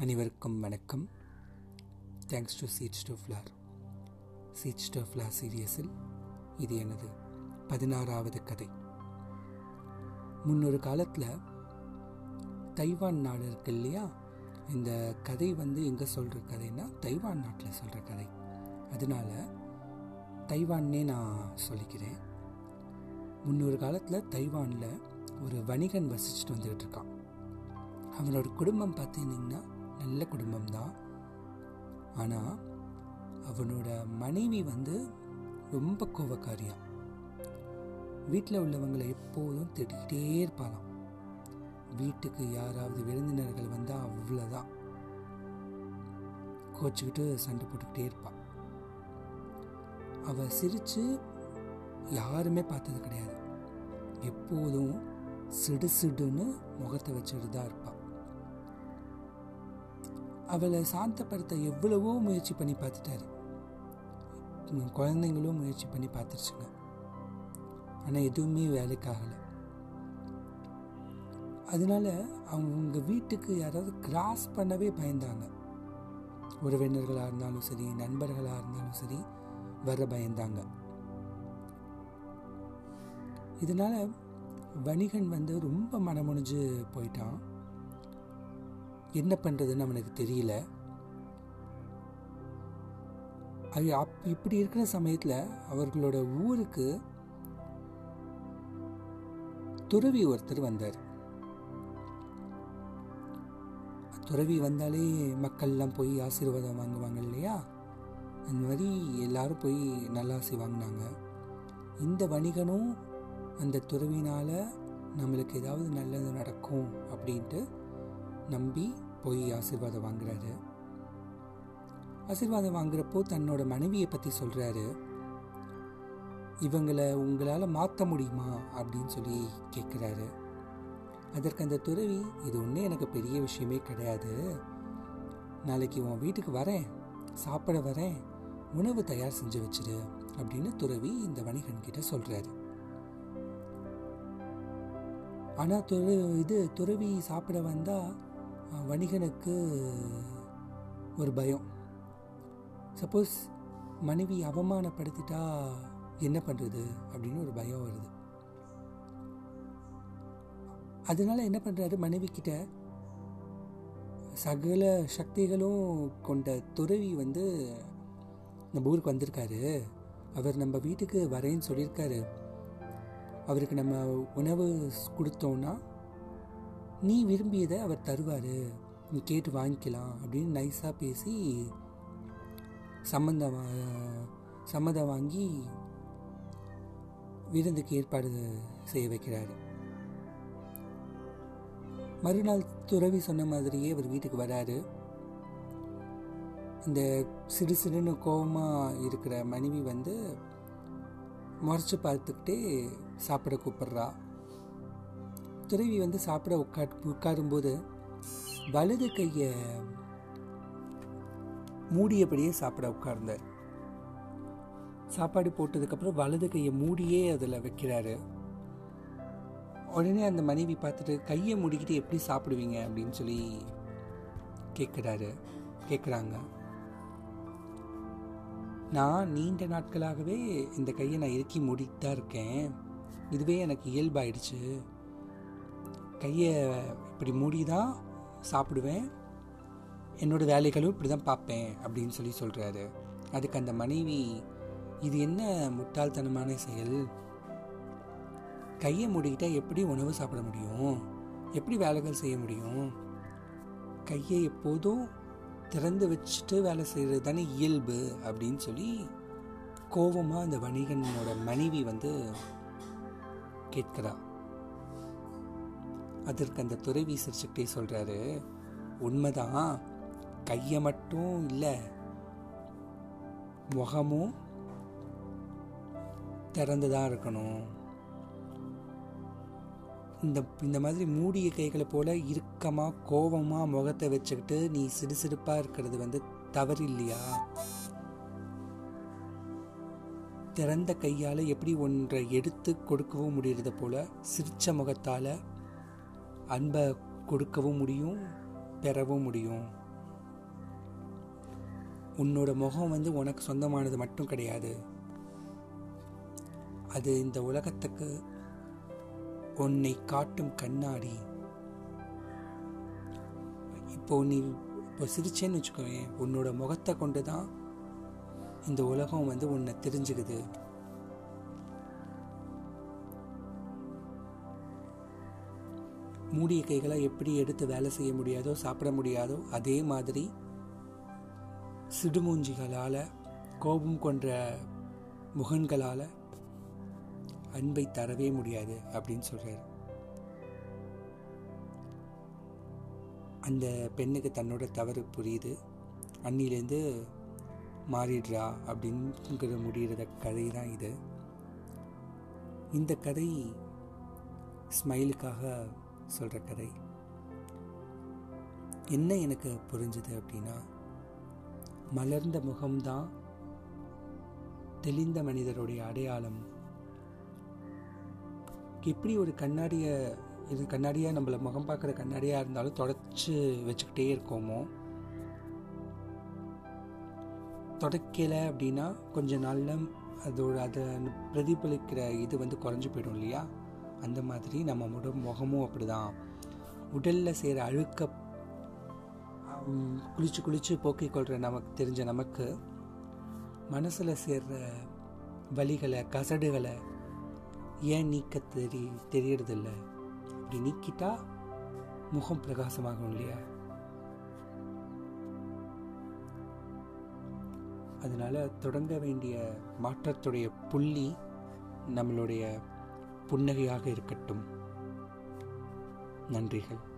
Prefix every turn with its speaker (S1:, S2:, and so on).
S1: அனைவருக்கும் வணக்கம். Thanks to seat to floor seat to floor சீரியஸில் இது எனது பதினாறாவது கதை. முன்னொரு காலத்தில் தைவான் நாடு இருக்கு இல்லையா? இந்த கதை வந்து எங்கே சொல்கிற கதைன்னா தைவான் நாட்டில் சொல்கிற கதை. அதனால தைவான்னே நான் சொல்லிக்கிறேன். முன்னொரு காலத்தில் தைவானில் ஒரு வணிகன் வசிச்சுட்டு வந்துக்கிட்டு இருக்கான். அவனோட குடும்பம் பார்த்தீங்கன்னா நல்ல குடும்பம் தான் ஆனால் அவனோட மனைவி வந்து ரொம்ப கோபக்காரியா வீட்டில் உள்ளவங்களை எப்போதும் திட்டிகிட்டே இருப்பாளாம். வீட்டுக்கு யாராவது விருந்தினர்கள் வந்தால் அவ்வளோதான் கோச்சிக்கிட்டு சண்டை போட்டுக்கிட்டே இருப்பாள் அவள் சிரித்து யாருமே பார்த்தது கிடையாது. எப்போதும் சிடு சிடுன்னு முகத்தை வச்சுட்டு தான் இருப்பாள் அவளை சாந்தப்படுத்த எவ்வளவோ முயற்சி பண்ணி பார்த்துட்டாரு. குழந்தைங்களும் முயற்சி பண்ணி பார்த்துருச்சுங்க. ஆனால் எதுவுமே வேலைக்காகலை அதனால அவங்க வீட்டுக்கு யாராவது கிராஸ் பண்ணவே பயந்தாங்க. உறவினர்களாக இருந்தாலும் சரி நண்பர்களாக இருந்தாலும் சரி வர பயந்தாங்க. இதனால் வணிகன் வந்து ரொம்ப மனமுடிஞ்சு போயிட்டான். என்ன பண்ணுறதுன்னு அவனுக்கு தெரியல. அது அப் இப்படி இருக்கிற சமயத்தில் அவர்களோட ஊருக்கு துறவி ஒருத்தர் வந்தார். துறவி வந்தாலே மக்கள்லாம் போய் ஆசீர்வாதம் வாங்குவாங்க இல்லையா? அந்த மாதிரி எல்லாரும் போய் நல்லாசி வாங்கினாங்க. இந்த வணிகனும் அந்த துறவினால் நம்மளுக்கு ஏதாவது நல்லது நடக்கும் அப்படின்ட்டு நம்பி போய் ஆசீர்வாதம் வாங்குறாரு. ஆசீர்வாதம் வாங்குறப்போ தன்னோட மனைவியை பற்றி சொல்கிறாரு இவங்களை உங்களால் மாற்ற முடியுமா? அப்படின்னு சொல்லி கேட்குறாரு அதற்கு அந்த துறவி இது ஒன்றும் எனக்கு பெரிய விஷயமே கிடையாது. நாளைக்கு உன் வீட்டுக்கு வரேன். சாப்பிட வரேன். உணவு தயார் செஞ்சு வச்சிரு. அப்படின்னு துறவி இந்த வணிகன் கிட்ட சொல்கிறாரு ஆனால் துற இது துறவி சாப்பிட வந்தால் வணிகனுக்கு ஒரு பயம். சப்போஸ் மனைவி அவமானப்படுத்திட்டா என்ன பண்ணுறது அப்படின்னு ஒரு பயம் வருது. அதனால் என்ன பண்ணுறாரு மனைவி கிட்ட? சகல சக்திகளும் கொண்ட துறவி வந்து நம்ம ஊருக்கு வந்திருக்காரு. அவர் நம்ம வீட்டுக்கு வரேன்னு சொல்லியிருக்காரு. அவருக்கு நம்ம உணவு கொடுத்தோன்னா நீ விரும்பியதை அவர் தருவார். நீ கேட்டு வாங்கிக்கலாம் அப்படின்னு நைஸாக பேசி சம்மந்தம் வா- சம்மதம் வாங்கி விருந்துக்கு ஏற்பாடு செய்ய வைக்கிறாரு. மறுநாள் துறவி சொன்ன மாதிரியே அவர் வீட்டுக்கு வராரு. இந்த சிறு சிறுன்னு கோபமாக இருக்கிற மனைவி வந்து முறைச்சி பார்த்துக்கிட்டே சாப்பிட கூப்பிட்றா. துறவி வந்து சாப்பிட உட்கா உட்காரும்போது வலது கையை மூடியபடியே சாப்பிட உட்கார்ந்தார். சாப்பாடு போட்டதுக்கப்புறம் வலது கையை மூடியே அதில் வைக்கிறாரு. உடனே அந்த மனைவி பார்த்துட்டு கையை மூடிக்கிட்டு எப்படி சாப்பிடுவீங்க? அப்படின்னு சொல்லி கேட்குறாரு கேட்குறாங்க நான் நீண்ட நாட்களாகவே இந்த கையை நான் இறுக்கி மூடிட்டு தான் இருக்கேன். இதுவே எனக்கு இயல்பாயிடுச்சு. கையை இப்படி மூடி தான் சாப்பிடுவேன். என்னோட வேலைகளும் இப்படி தான் பார்ப்பேன் அப்படின்னு சொல்லி சொல்கிறாரு அதுக்கு அந்த மனைவி இது என்ன முட்டாள்தனமான செயல்? கையை மூடிக்கிட்டால் எப்படி உணவு சாப்பிட முடியும்? எப்படி வேலைகள் செய்ய முடியும்? கையை எப்போதும் திறந்து வச்சுட்டு வேலை செய்கிறது தானே இயல்பு அப்படின்னு சொல்லி கோபமாக அந்த வணிகனோட மனைவி வந்து கேட்கிறான் அதற்கு அந்த துறவி சிரிச்சுக்கிட்டே சொல்கிறாரு உண்மைதான் கையை மட்டும் இல்லை முகமும் திறந்து தான் இருக்கணும். இந்த இந்த மாதிரி மூடிய கைகளை போல இறுக்கமாக கோபமாக முகத்தை வச்சுக்கிட்டு நீ சிறுசிறுப்பாக இருக்கிறது வந்து தவறு இல்லையா திறந்த கையால் எப்படி ஒன்றை எடுத்து கொடுக்கவும் முடியறத போல சிரித்த முகத்தால் அன்பை கொடுக்கவும் முடியும் பெறவும் முடியும். உன்னோட முகம் வந்து உனக்கு சொந்தமானது மட்டும் கிடையாது. அது இந்த உலகத்துக்கு உன்னை காட்டும் கண்ணாடி. இப்போ நீ இப்போ சிரிச்சேன்னு வச்சுக்கோவேன் உன்னோட முகத்தை கொண்டு தான் இந்த உலகம் வந்து உன்னை தெரிஞ்சுக்குது. மூடிய கைகளை எப்படி எடுத்து வேலை செய்ய முடியாதோ சாப்பிட முடியாதோ அதே மாதிரி சிடுமூஞ்சிகளால் கோபம் கொன்ற முகன்களால் அன்பை தரவே முடியாது அப்படின்னு சொல்கிறார் அந்த பெண்ணுக்கு தன்னோட தவறு புரியுது. அன்னிலேருந்து மாறிடுறா அப்படிங்கிற முடிகிற கதை தான் இது. இந்த கதை ஸ்மைலுக்காக சொல்கிற கதை. என்ன எனக்கு புரிஞ்சுது அப்படின்னா மலர்ந்த முகம்தான் தெளிந்த மனிதருடைய அடையாளம். எப்படி ஒரு கண்ணாடியை இது கண்ணாடியாக நம்மளை முகம் பார்க்குற கண்ணாடியாக இருந்தாலும் தொடச்சி வச்சுக்கிட்டே இருக்கோமோ? தொடக்கலை அப்படின்னா கொஞ்சம் நாளில் அதோட அதை பிரதிபலிக்கிற இது வந்து குறைஞ்சி போயிடும் இல்லையா? அந்த மாதிரி நம்ம உடம்பு முகமும் அப்படிதான். உடலில் செய்கிற அழுக்க குளிச்சு குளிச்சு போக்கிக் கொள்கிற நமக்கு தெரிஞ்ச நமக்கு மனசில் சேர்ற வலிகளை கசடுகளை ஏன் நீக்க தெரி தெரியறதில்ல? அப்படி நீக்கிட்டா முகம் பிரகாசமாகும் இல்லையா? அதனால் தொடங்க வேண்டிய மாற்றத்துடைய புள்ளி நம்மளுடைய புன்னகையாக இருக்கட்டும். நன்றிகள்.